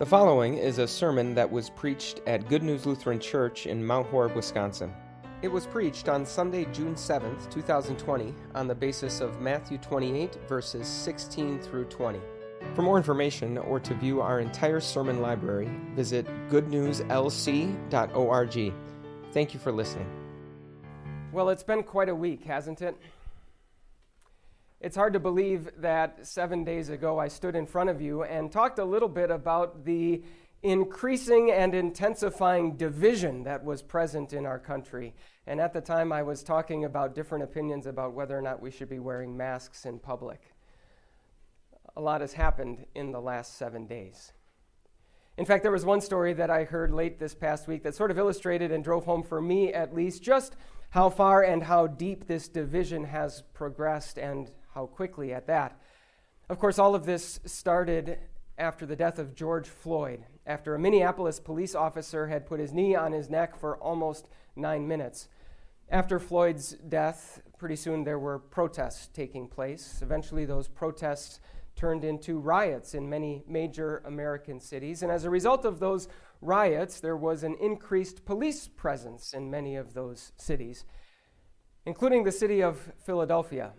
The following is a sermon that was preached at Good News Lutheran Church in Mount Horeb, Wisconsin. It was preached on Sunday, June 7th, 2020, on the basis of Matthew 28, verses 16 through 20. For more information or to view our entire sermon library, visit goodnewslc.org. Thank you for listening. Well, it's been quite a week, hasn't it? It's hard to believe that seven days ago I stood in front of you and talked a little bit about the increasing and intensifying division that was present in our country. And at the time, I was talking about different opinions about whether or not we should be wearing masks in public. A lot has happened in the last seven days. In fact, there was one story that I heard late this past week that sort of illustrated and drove home for me at least just how far and how deep this division has progressed and how quickly at that. Of course, all of this started after the death of George Floyd, after a Minneapolis police officer had put his knee on his neck for almost nine minutes. After Floyd's death, pretty soon there were protests taking place. Eventually, those protests turned into riots in many major American cities. And as a result of those riots, there was an increased police presence in many of those cities, including the city of Philadelphia.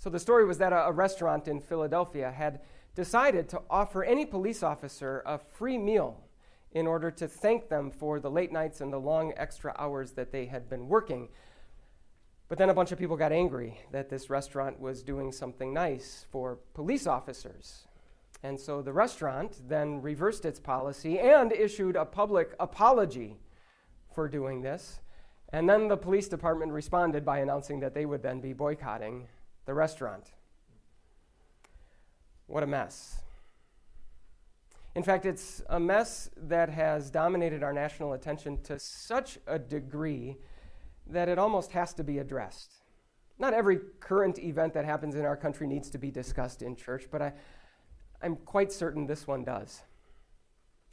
So the story was that a, restaurant in Philadelphia had decided to offer any police officer a free meal in order to thank them for the late nights and the long extra hours that they had been working. But then a bunch of people got angry that this restaurant was doing something nice for police officers. And so the restaurant then reversed its policy and issued a public apology for doing this. And then the police department responded by announcing that they would then be boycotting the restaurant. What a mess. In fact, it's a mess that has dominated our national attention to such a degree that it almost has to be addressed. Not every current event that happens in our country needs to be discussed in church, but I, I'm quite certain this one does.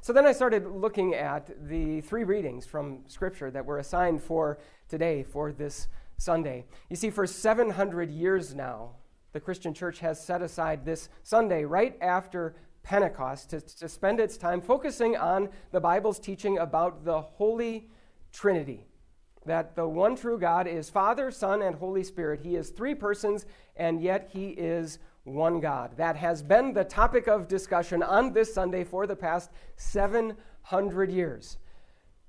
So then I started looking at the three readings from Scripture that were assigned for today, for this Sunday. You see, for 700 years now, the Christian church has set aside this Sunday right after Pentecost to, to spend its time focusing on the Bible's teaching about the Holy Trinity. That the one true God is Father, Son, and Holy Spirit. He is three persons, and yet He is one God. That has been the topic of discussion on this Sunday for the past 700 years.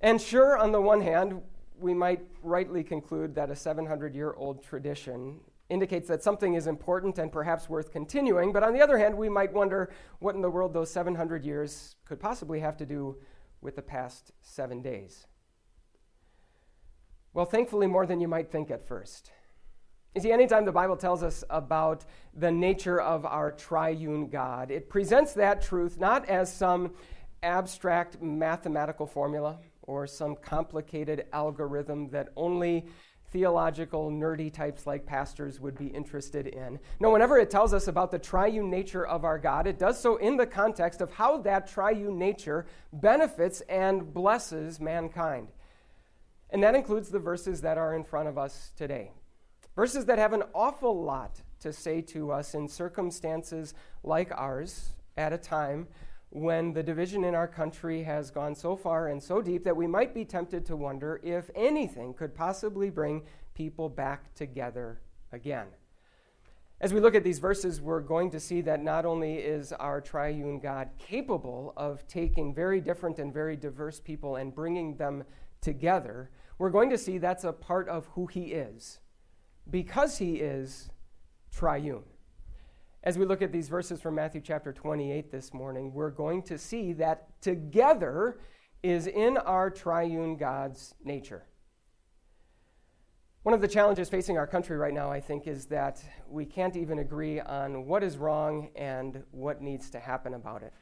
And sure, on the one hand, we might rightly conclude that a 700 year old tradition indicates that something is important and perhaps worth continuing. But on the other hand, we might wonder what in the world those 700 years could possibly have to do with the past seven days. Well, thankfully, more than you might think at first. You see, anytime the Bible tells us about the nature of our triune God, it presents that truth not as some abstract mathematical formula or some complicated algorithm that only theological, nerdy types like pastors would be interested in. No, whenever it tells us about the triune nature of our God, it does so in the context of how that triune nature benefits and blesses mankind. And that includes the verses that are in front of us today. Verses that have an awful lot to say to us in circumstances like ours at a time when the division in our country has gone so far and so deep that we might be tempted to wonder if anything could possibly bring people back together again. As we look at these verses, we're going to see that not only is our triune God capable of taking very different and very diverse people and bringing them together, we're going to see that's a part of who He is because He is triune. As we look at these verses from Matthew chapter 28 this morning, we're going to see that together is in our triune God's nature. One of the challenges facing our country right now, I think, is that we can't even agree on what is wrong and what needs to happen about it.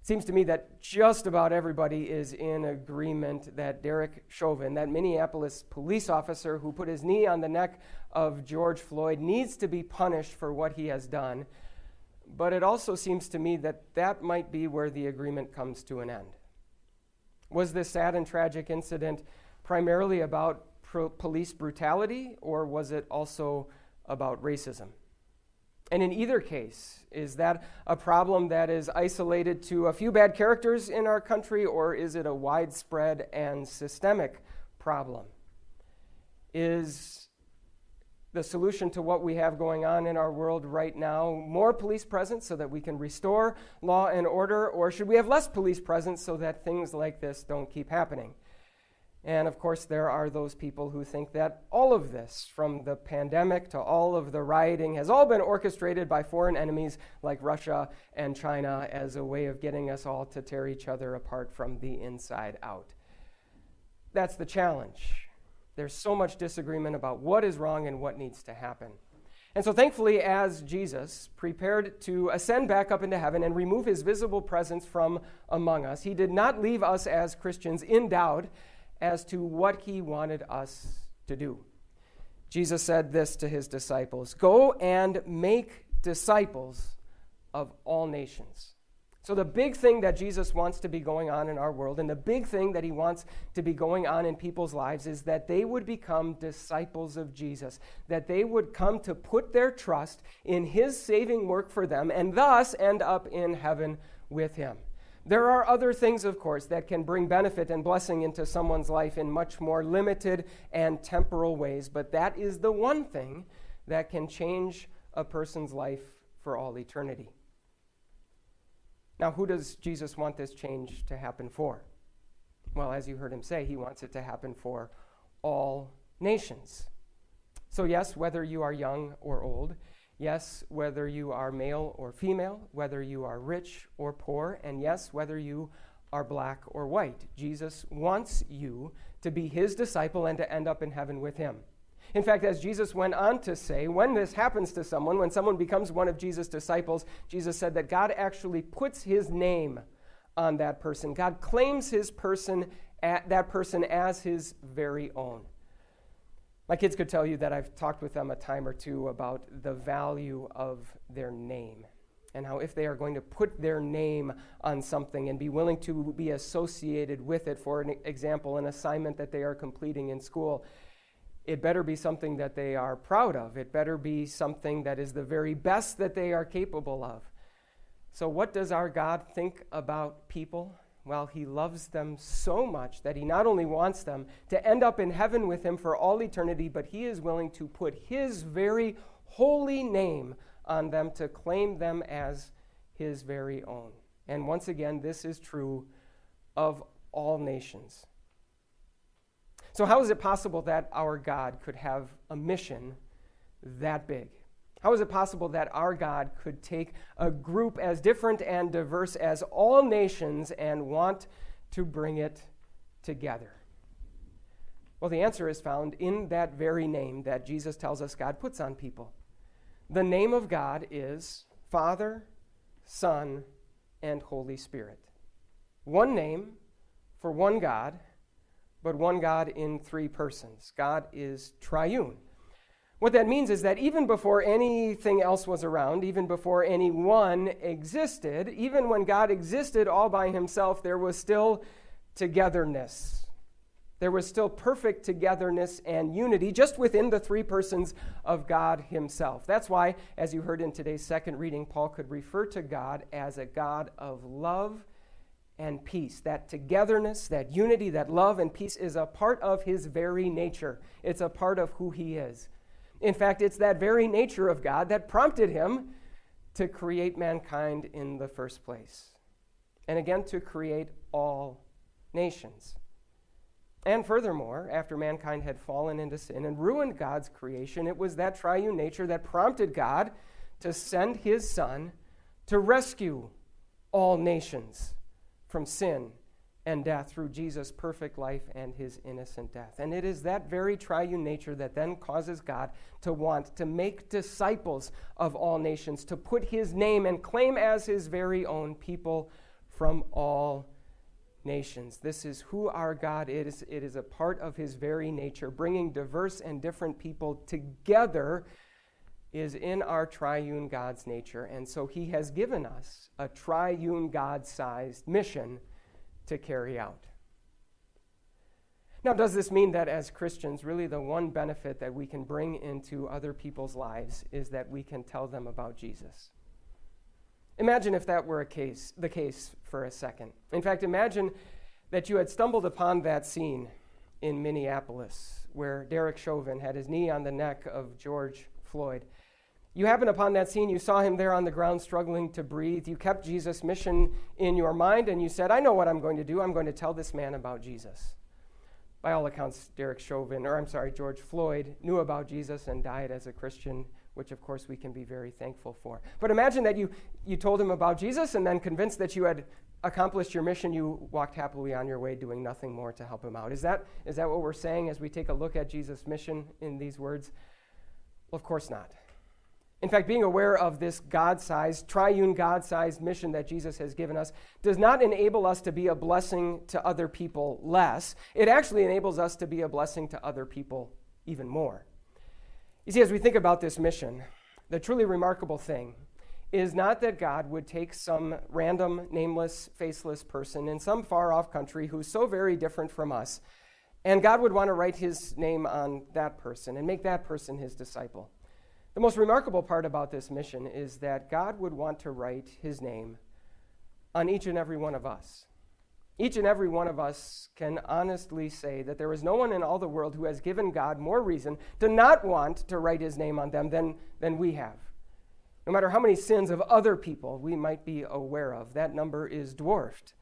It seems to me that just about everybody is in agreement that Derek Chauvin, that Minneapolis police officer who put his knee on the neck of George Floyd, needs to be punished for what he has done. But it also seems to me that that might be where the agreement comes to an end. Was this sad and tragic incident primarily about pro- police brutality, or was it also about racism? And in either case, is that a problem that is isolated to a few bad characters in our country, or is it a widespread and systemic problem? Is the solution to what we have going on in our world right now more police presence so that we can restore law and order, or should we have less police presence so that things like this don't keep happening? And of course, there are those people who think that all of this, from the pandemic to all of the rioting, has all been orchestrated by foreign enemies like Russia and China as a way of getting us all to tear each other apart from the inside out. That's the challenge. There's so much disagreement about what is wrong and what needs to happen. And so, thankfully, as Jesus prepared to ascend back up into heaven and remove his visible presence from among us, he did not leave us as Christians in doubt as to what he wanted us to do. Jesus said this to his disciples Go and make disciples of all nations. So, the big thing that Jesus wants to be going on in our world, and the big thing that he wants to be going on in people's lives, is that they would become disciples of Jesus, that they would come to put their trust in his saving work for them, and thus end up in heaven with him. There are other things, of course, that can bring benefit and blessing into someone's life in much more limited and temporal ways, but that is the one thing that can change a person's life for all eternity. Now, who does Jesus want this change to happen for? Well, as you heard him say, he wants it to happen for all nations. So, yes, whether you are young or old, Yes, whether you are male or female, whether you are rich or poor, and yes, whether you are black or white. Jesus wants you to be his disciple and to end up in heaven with him. In fact, as Jesus went on to say, when this happens to someone, when someone becomes one of Jesus' disciples, Jesus said that God actually puts his name on that person. God claims his person, that person as his very own. My kids could tell you that I've talked with them a time or two about the value of their name and how if they are going to put their name on something and be willing to be associated with it, for an example, an assignment that they are completing in school, it better be something that they are proud of. It better be something that is the very best that they are capable of. So, what does our God think about people? Well, he loves them so much that he not only wants them to end up in heaven with him for all eternity, but he is willing to put his very holy name on them to claim them as his very own. And once again, this is true of all nations. So, how is it possible that our God could have a mission that big? How is it possible that our God could take a group as different and diverse as all nations and want to bring it together? Well, the answer is found in that very name that Jesus tells us God puts on people. The name of God is Father, Son, and Holy Spirit. One name for one God, but one God in three persons. God is triune. What that means is that even before anything else was around, even before anyone existed, even when God existed all by himself, there was still togetherness. There was still perfect togetherness and unity just within the three persons of God Himself. That's why, as you heard in today's second reading, Paul could refer to God as a God of love and peace. That togetherness, that unity, that love and peace is a part of His very nature, it's a part of who He is. In fact, it's that very nature of God that prompted him to create mankind in the first place. And again, to create all nations. And furthermore, after mankind had fallen into sin and ruined God's creation, it was that triune nature that prompted God to send his Son to rescue all nations from sin and death through Jesus' perfect life and his innocent death. And it is that very triune nature that then causes God to want to make disciples of all nations, to put his name and claim as his very own people from all nations. This is who our God is. It is a part of his very nature. Bringing diverse and different people together is in our triune God's nature. And so he has given us a triune God sized mission to carry out. Now, does this mean that as Christians, really the one benefit that we can bring into other people's lives is that we can tell them about Jesus? Imagine if that were a case, the case for a second. In fact, imagine that you had stumbled upon that scene in Minneapolis where Derek Chauvin had his knee on the neck of George Floyd. You happened upon that scene, you saw him there on the ground struggling to breathe. You kept Jesus' mission in your mind and you said, I know what I'm going to do. I'm going to tell this man about Jesus by all accounts, Derek Chauvin, or I'm sorry, George Floyd, knew about Jesus and died as a Christian, which of course we can be very thankful for. But imagine that you, you told him about Jesus and then convinced that you had accomplished your mission, you walked happily on your way doing nothing more to help him out. Is that, is that what we're saying as we take a look at Jesus' mission in these words? Well, of course not. In fact, being aware of this God sized, triune God sized mission that Jesus has given us does not enable us to be a blessing to other people less. It actually enables us to be a blessing to other people even more. You see, as we think about this mission, the truly remarkable thing is not that God would take some random, nameless, faceless person in some far off country who's so very different from us, and God would want to write his name on that person and make that person his disciple. The most remarkable part about this mission is that God would want to write his name on each and every one of us. Each and every one of us can honestly say that there is no one in all the world who has given God more reason to not want to write his name on them than, than we have. No matter how many sins of other people we might be aware of, that number is dwarfed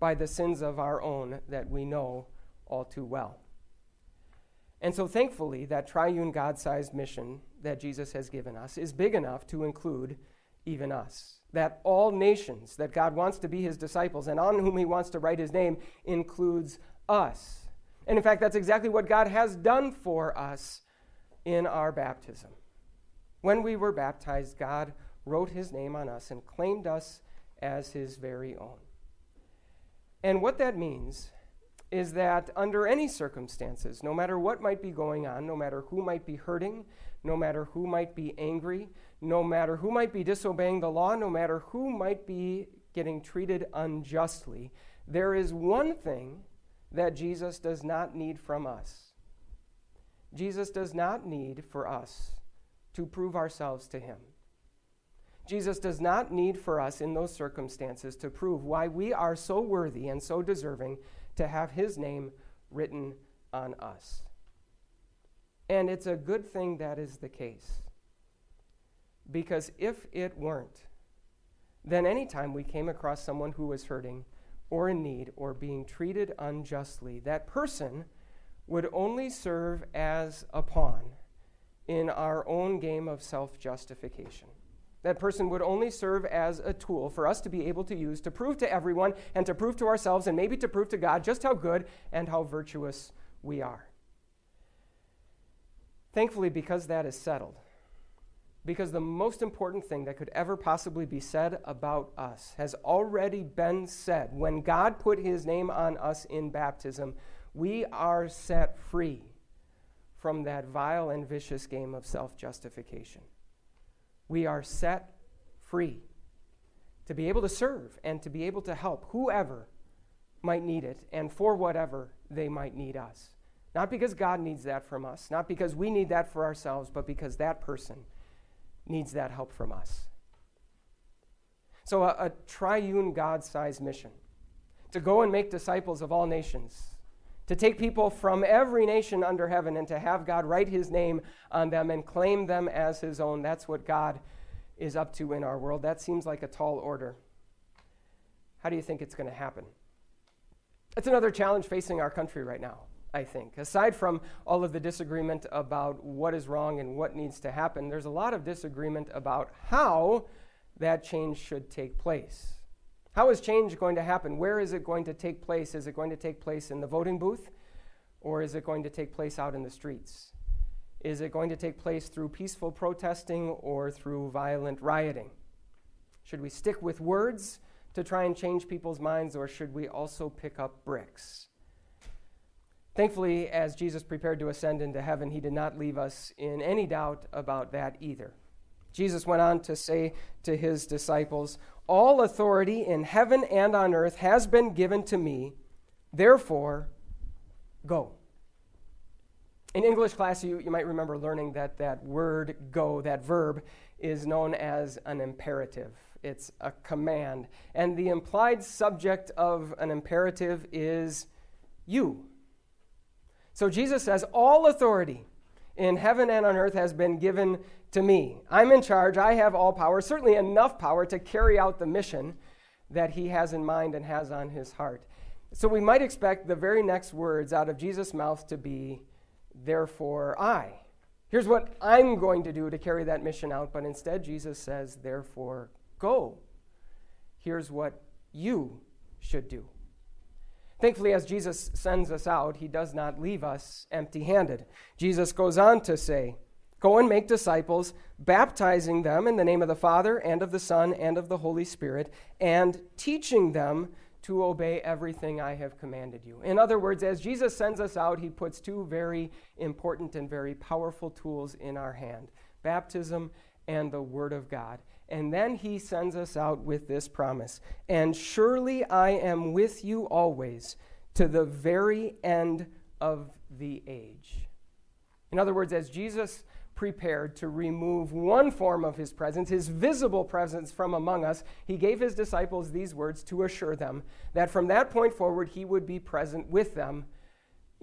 by the sins of our own that we know all too well. And so, thankfully, that triune God sized mission that Jesus has given us is big enough to include even us. That all nations that God wants to be his disciples and on whom he wants to write his name includes us. And in fact, that's exactly what God has done for us in our baptism. When we were baptized, God wrote his name on us and claimed us as his very own. And what that means is that under any circumstances, no matter what might be going on, no matter who might be hurting, no matter who might be angry, no matter who might be disobeying the law, no matter who might be getting treated unjustly, there is one thing that Jesus does not need from us. Jesus does not need for us to prove ourselves to him. Jesus does not need for us in those circumstances to prove why we are so worthy and so deserving to have his name written on us. And it's a good thing that is the case. Because if it weren't, then anytime we came across someone who was hurting or in need or being treated unjustly, that person would only serve as a pawn in our own game of self justification. That person would only serve as a tool for us to be able to use to prove to everyone and to prove to ourselves and maybe to prove to God just how good and how virtuous we are. Thankfully, because that is settled, because the most important thing that could ever possibly be said about us has already been said when God put his name on us in baptism, we are set free from that vile and vicious game of self justification we are set free to be able to serve and to be able to help whoever might need it and for whatever they might need us. Not because God needs that from us, not because we need that for ourselves, but because that person needs that help from us. So, a, a triune God sized mission to go and make disciples of all nations to take people from every nation under heaven and to have God write his name on them and claim them as his own. That's what God is up to in our world. That seems like a tall order. How do you think it's going to happen? It's another challenge facing our country right now, I think. Aside from all of the disagreement about what is wrong and what needs to happen, there's a lot of disagreement about how that change should take place. How is change going to happen? Where is it going to take place? Is it going to take place in the voting booth? Or is it going to take place out in the streets? Is it going to take place through peaceful protesting or through violent rioting? Should we stick with words to try and change people's minds, or should we also pick up bricks? Thankfully, as Jesus prepared to ascend into heaven, he did not leave us in any doubt about that either. Jesus went on to say to his disciples, All authority in heaven and on earth has been given to me. Therefore, go. In English class, you, you might remember learning that that word go, that verb, is known as an imperative. It's a command. And the implied subject of an imperative is you. So Jesus says, All authority in heaven and on earth has been given to me. I'm in charge. I have all power, certainly enough power to carry out the mission that he has in mind and has on his heart. So we might expect the very next words out of Jesus' mouth to be, Therefore I. Here's what I'm going to do to carry that mission out, but instead Jesus says, Therefore go. Here's what you should do. Thankfully, as Jesus sends us out, he does not leave us empty handed. Jesus goes on to say, Go and make disciples, baptizing them in the name of the Father, and of the Son, and of the Holy Spirit, and teaching them to obey everything I have commanded you. In other words, as Jesus sends us out, he puts two very important and very powerful tools in our hand baptism and the Word of God. And then he sends us out with this promise And surely I am with you always to the very end of the age. In other words, as Jesus prepared to remove one form of his presence, his visible presence from among us, he gave his disciples these words to assure them that from that point forward he would be present with them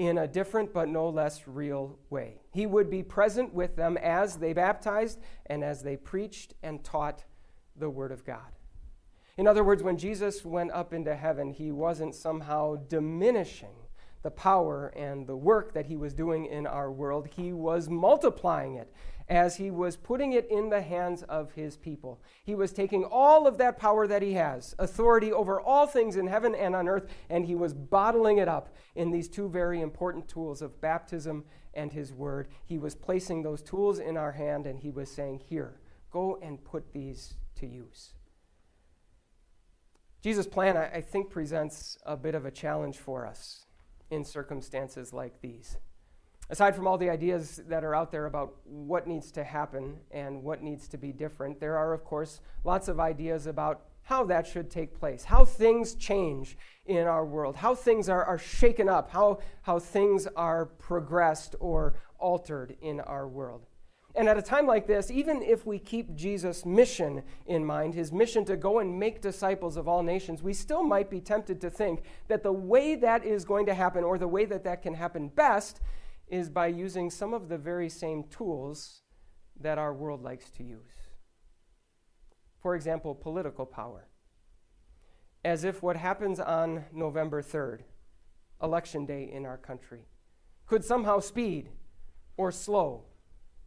in a different but no less real way. He would be present with them as they baptized and as they preached and taught the Word of God. In other words, when Jesus went up into heaven, he wasn't somehow diminishing the power and the work that he was doing in our world. He was multiplying it as he was putting it in the hands of his people. He was taking all of that power that he has, authority over all things in heaven and on earth, and he was bottling it up in these two very important tools of baptism and his word. He was placing those tools in our hand, and he was saying, Here, go and put these to use. Jesus' plan, I, think, presents a bit of a challenge for us in circumstances like these. Aside from all the ideas that are out there about what needs to happen and what needs to be different, there are, of course, lots of ideas about how that should take place, how things change in our world, how things are, are shaken up, how, how things are progressed or altered in our world. And at a time like this, even if we keep Jesus' mission in mind, his mission to go and make disciples of all nations, we still might be tempted to think that the way that is going to happen, or the way that that can happen best, is by using some of the very same tools that our world likes to use. For example, political power. As if what happens on November 3rd, election day in our country, could somehow speed or slow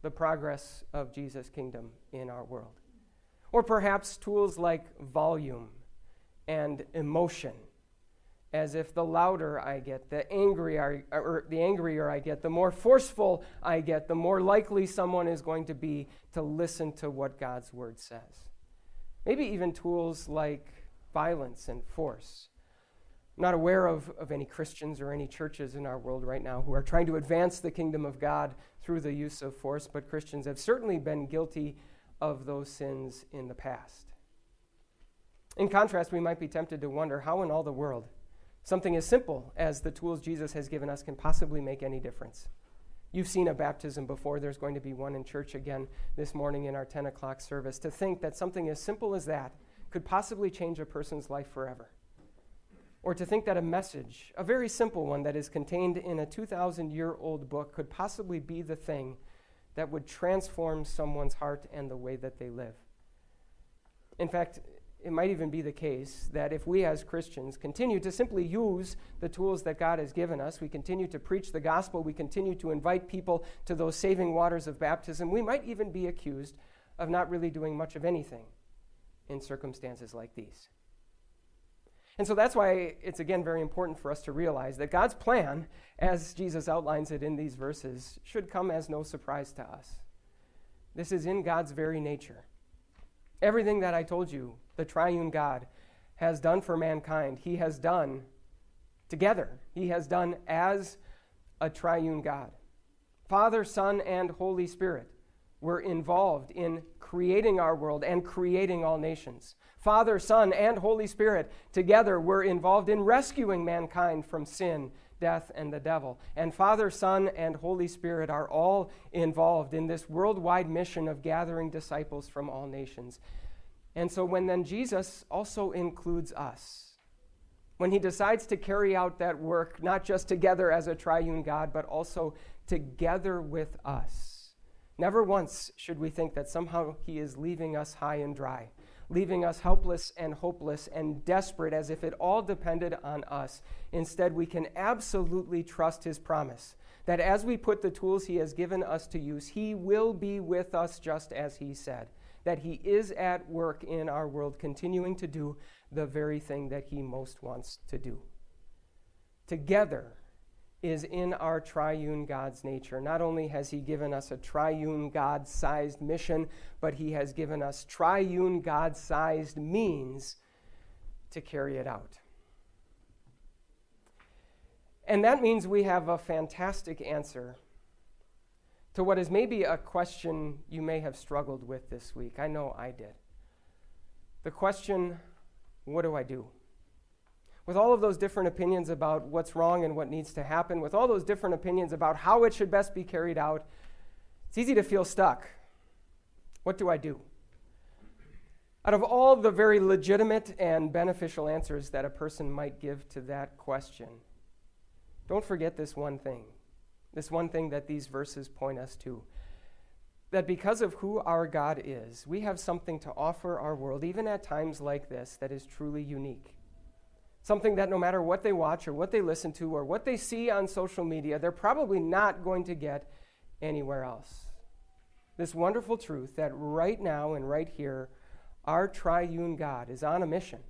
the progress of Jesus' kingdom in our world. Or perhaps tools like volume and emotion, as if the louder I get, the angrier, or the angrier I get, the more forceful I get, the more likely someone is going to be to listen to what God's word says. Maybe even tools like violence and force I'm not aware of, of any Christians or any churches in our world right now who are trying to advance the kingdom of God through the use of force, but Christians have certainly been guilty of those sins in the past. In contrast, we might be tempted to wonder how in all the world something as simple as the tools Jesus has given us can possibly make any difference. You've seen a baptism before. There's going to be one in church again this morning in our 10 o'clock service. To think that something as simple as that could possibly change a person's life forever or to think that a message, a very simple one that is contained in a 2,000 year old book, could possibly be the thing that would transform someone's heart and the way that they live. In fact, it might even be the case that if we as Christians continue to simply use the tools that God has given us, we continue to preach the gospel, we continue to invite people to those saving waters of baptism, we might even be accused of not really doing much of anything in circumstances like these. And so that's why it's again very important for us to realize that God's plan, as Jesus outlines it in these verses, should come as no surprise to us. This is in God's very nature. Everything that I told you, the triune God has done for mankind, he has done together. He has done as a triune God. Father, Son, and Holy Spirit were involved in creating our world and creating all nations. Father, Son, and Holy Spirit together were involved in rescuing mankind from sin, death, and the devil. And Father, Son, and Holy Spirit are all involved in this worldwide mission of gathering disciples from all nations. And so when then Jesus also includes us, when he decides to carry out that work, not just together as a triune God, but also together with us. Never once should we think that somehow he is leaving us high and dry, leaving us helpless and hopeless and desperate as if it all depended on us. Instead, we can absolutely trust his promise that as we put the tools he has given us to use, he will be with us just as he said, that he is at work in our world, continuing to do the very thing that he most wants to do. Together is in our triune God's nature. Not only has he given us a triune God sized mission, but he has given us triune God sized means to carry it out. And that means we have a fantastic answer to what is maybe a question you may have struggled with this week. I know I did. The question what do I do? With all of those different opinions about what's wrong and what needs to happen, with all those different opinions about how it should best be carried out, it's easy to feel stuck. What do I do? Out of all the very legitimate and beneficial answers that a person might give to that question, don't forget this one thing. This one thing that these verses point us to that because of who our God is, we have something to offer our world, even at times like this, that is truly unique. Something that no matter what they watch or what they listen to or what they see on social media, they're probably not going to get anywhere else. This wonderful truth that right now and right here, our triune God is on a mission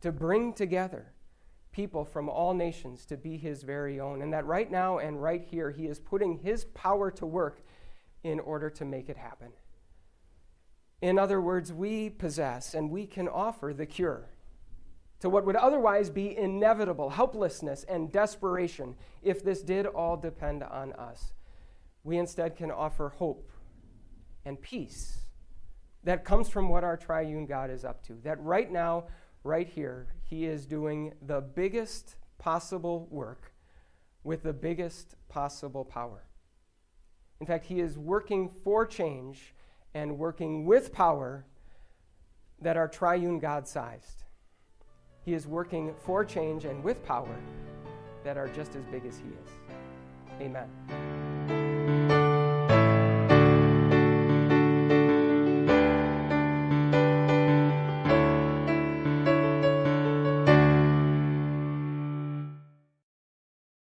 to bring together people from all nations to be his very own. And that right now and right here, he is putting his power to work in order to make it happen. In other words, we possess and we can offer the cure to what would otherwise be inevitable helplessness and desperation if this did all depend on us. We instead can offer hope and peace that comes from what our triune God is up to. That right now, right here, He is doing the biggest possible work with the biggest possible power. In fact, he is working for change and working with power that are triune God sized. He is working for change and with power that are just as big as he is. Amen.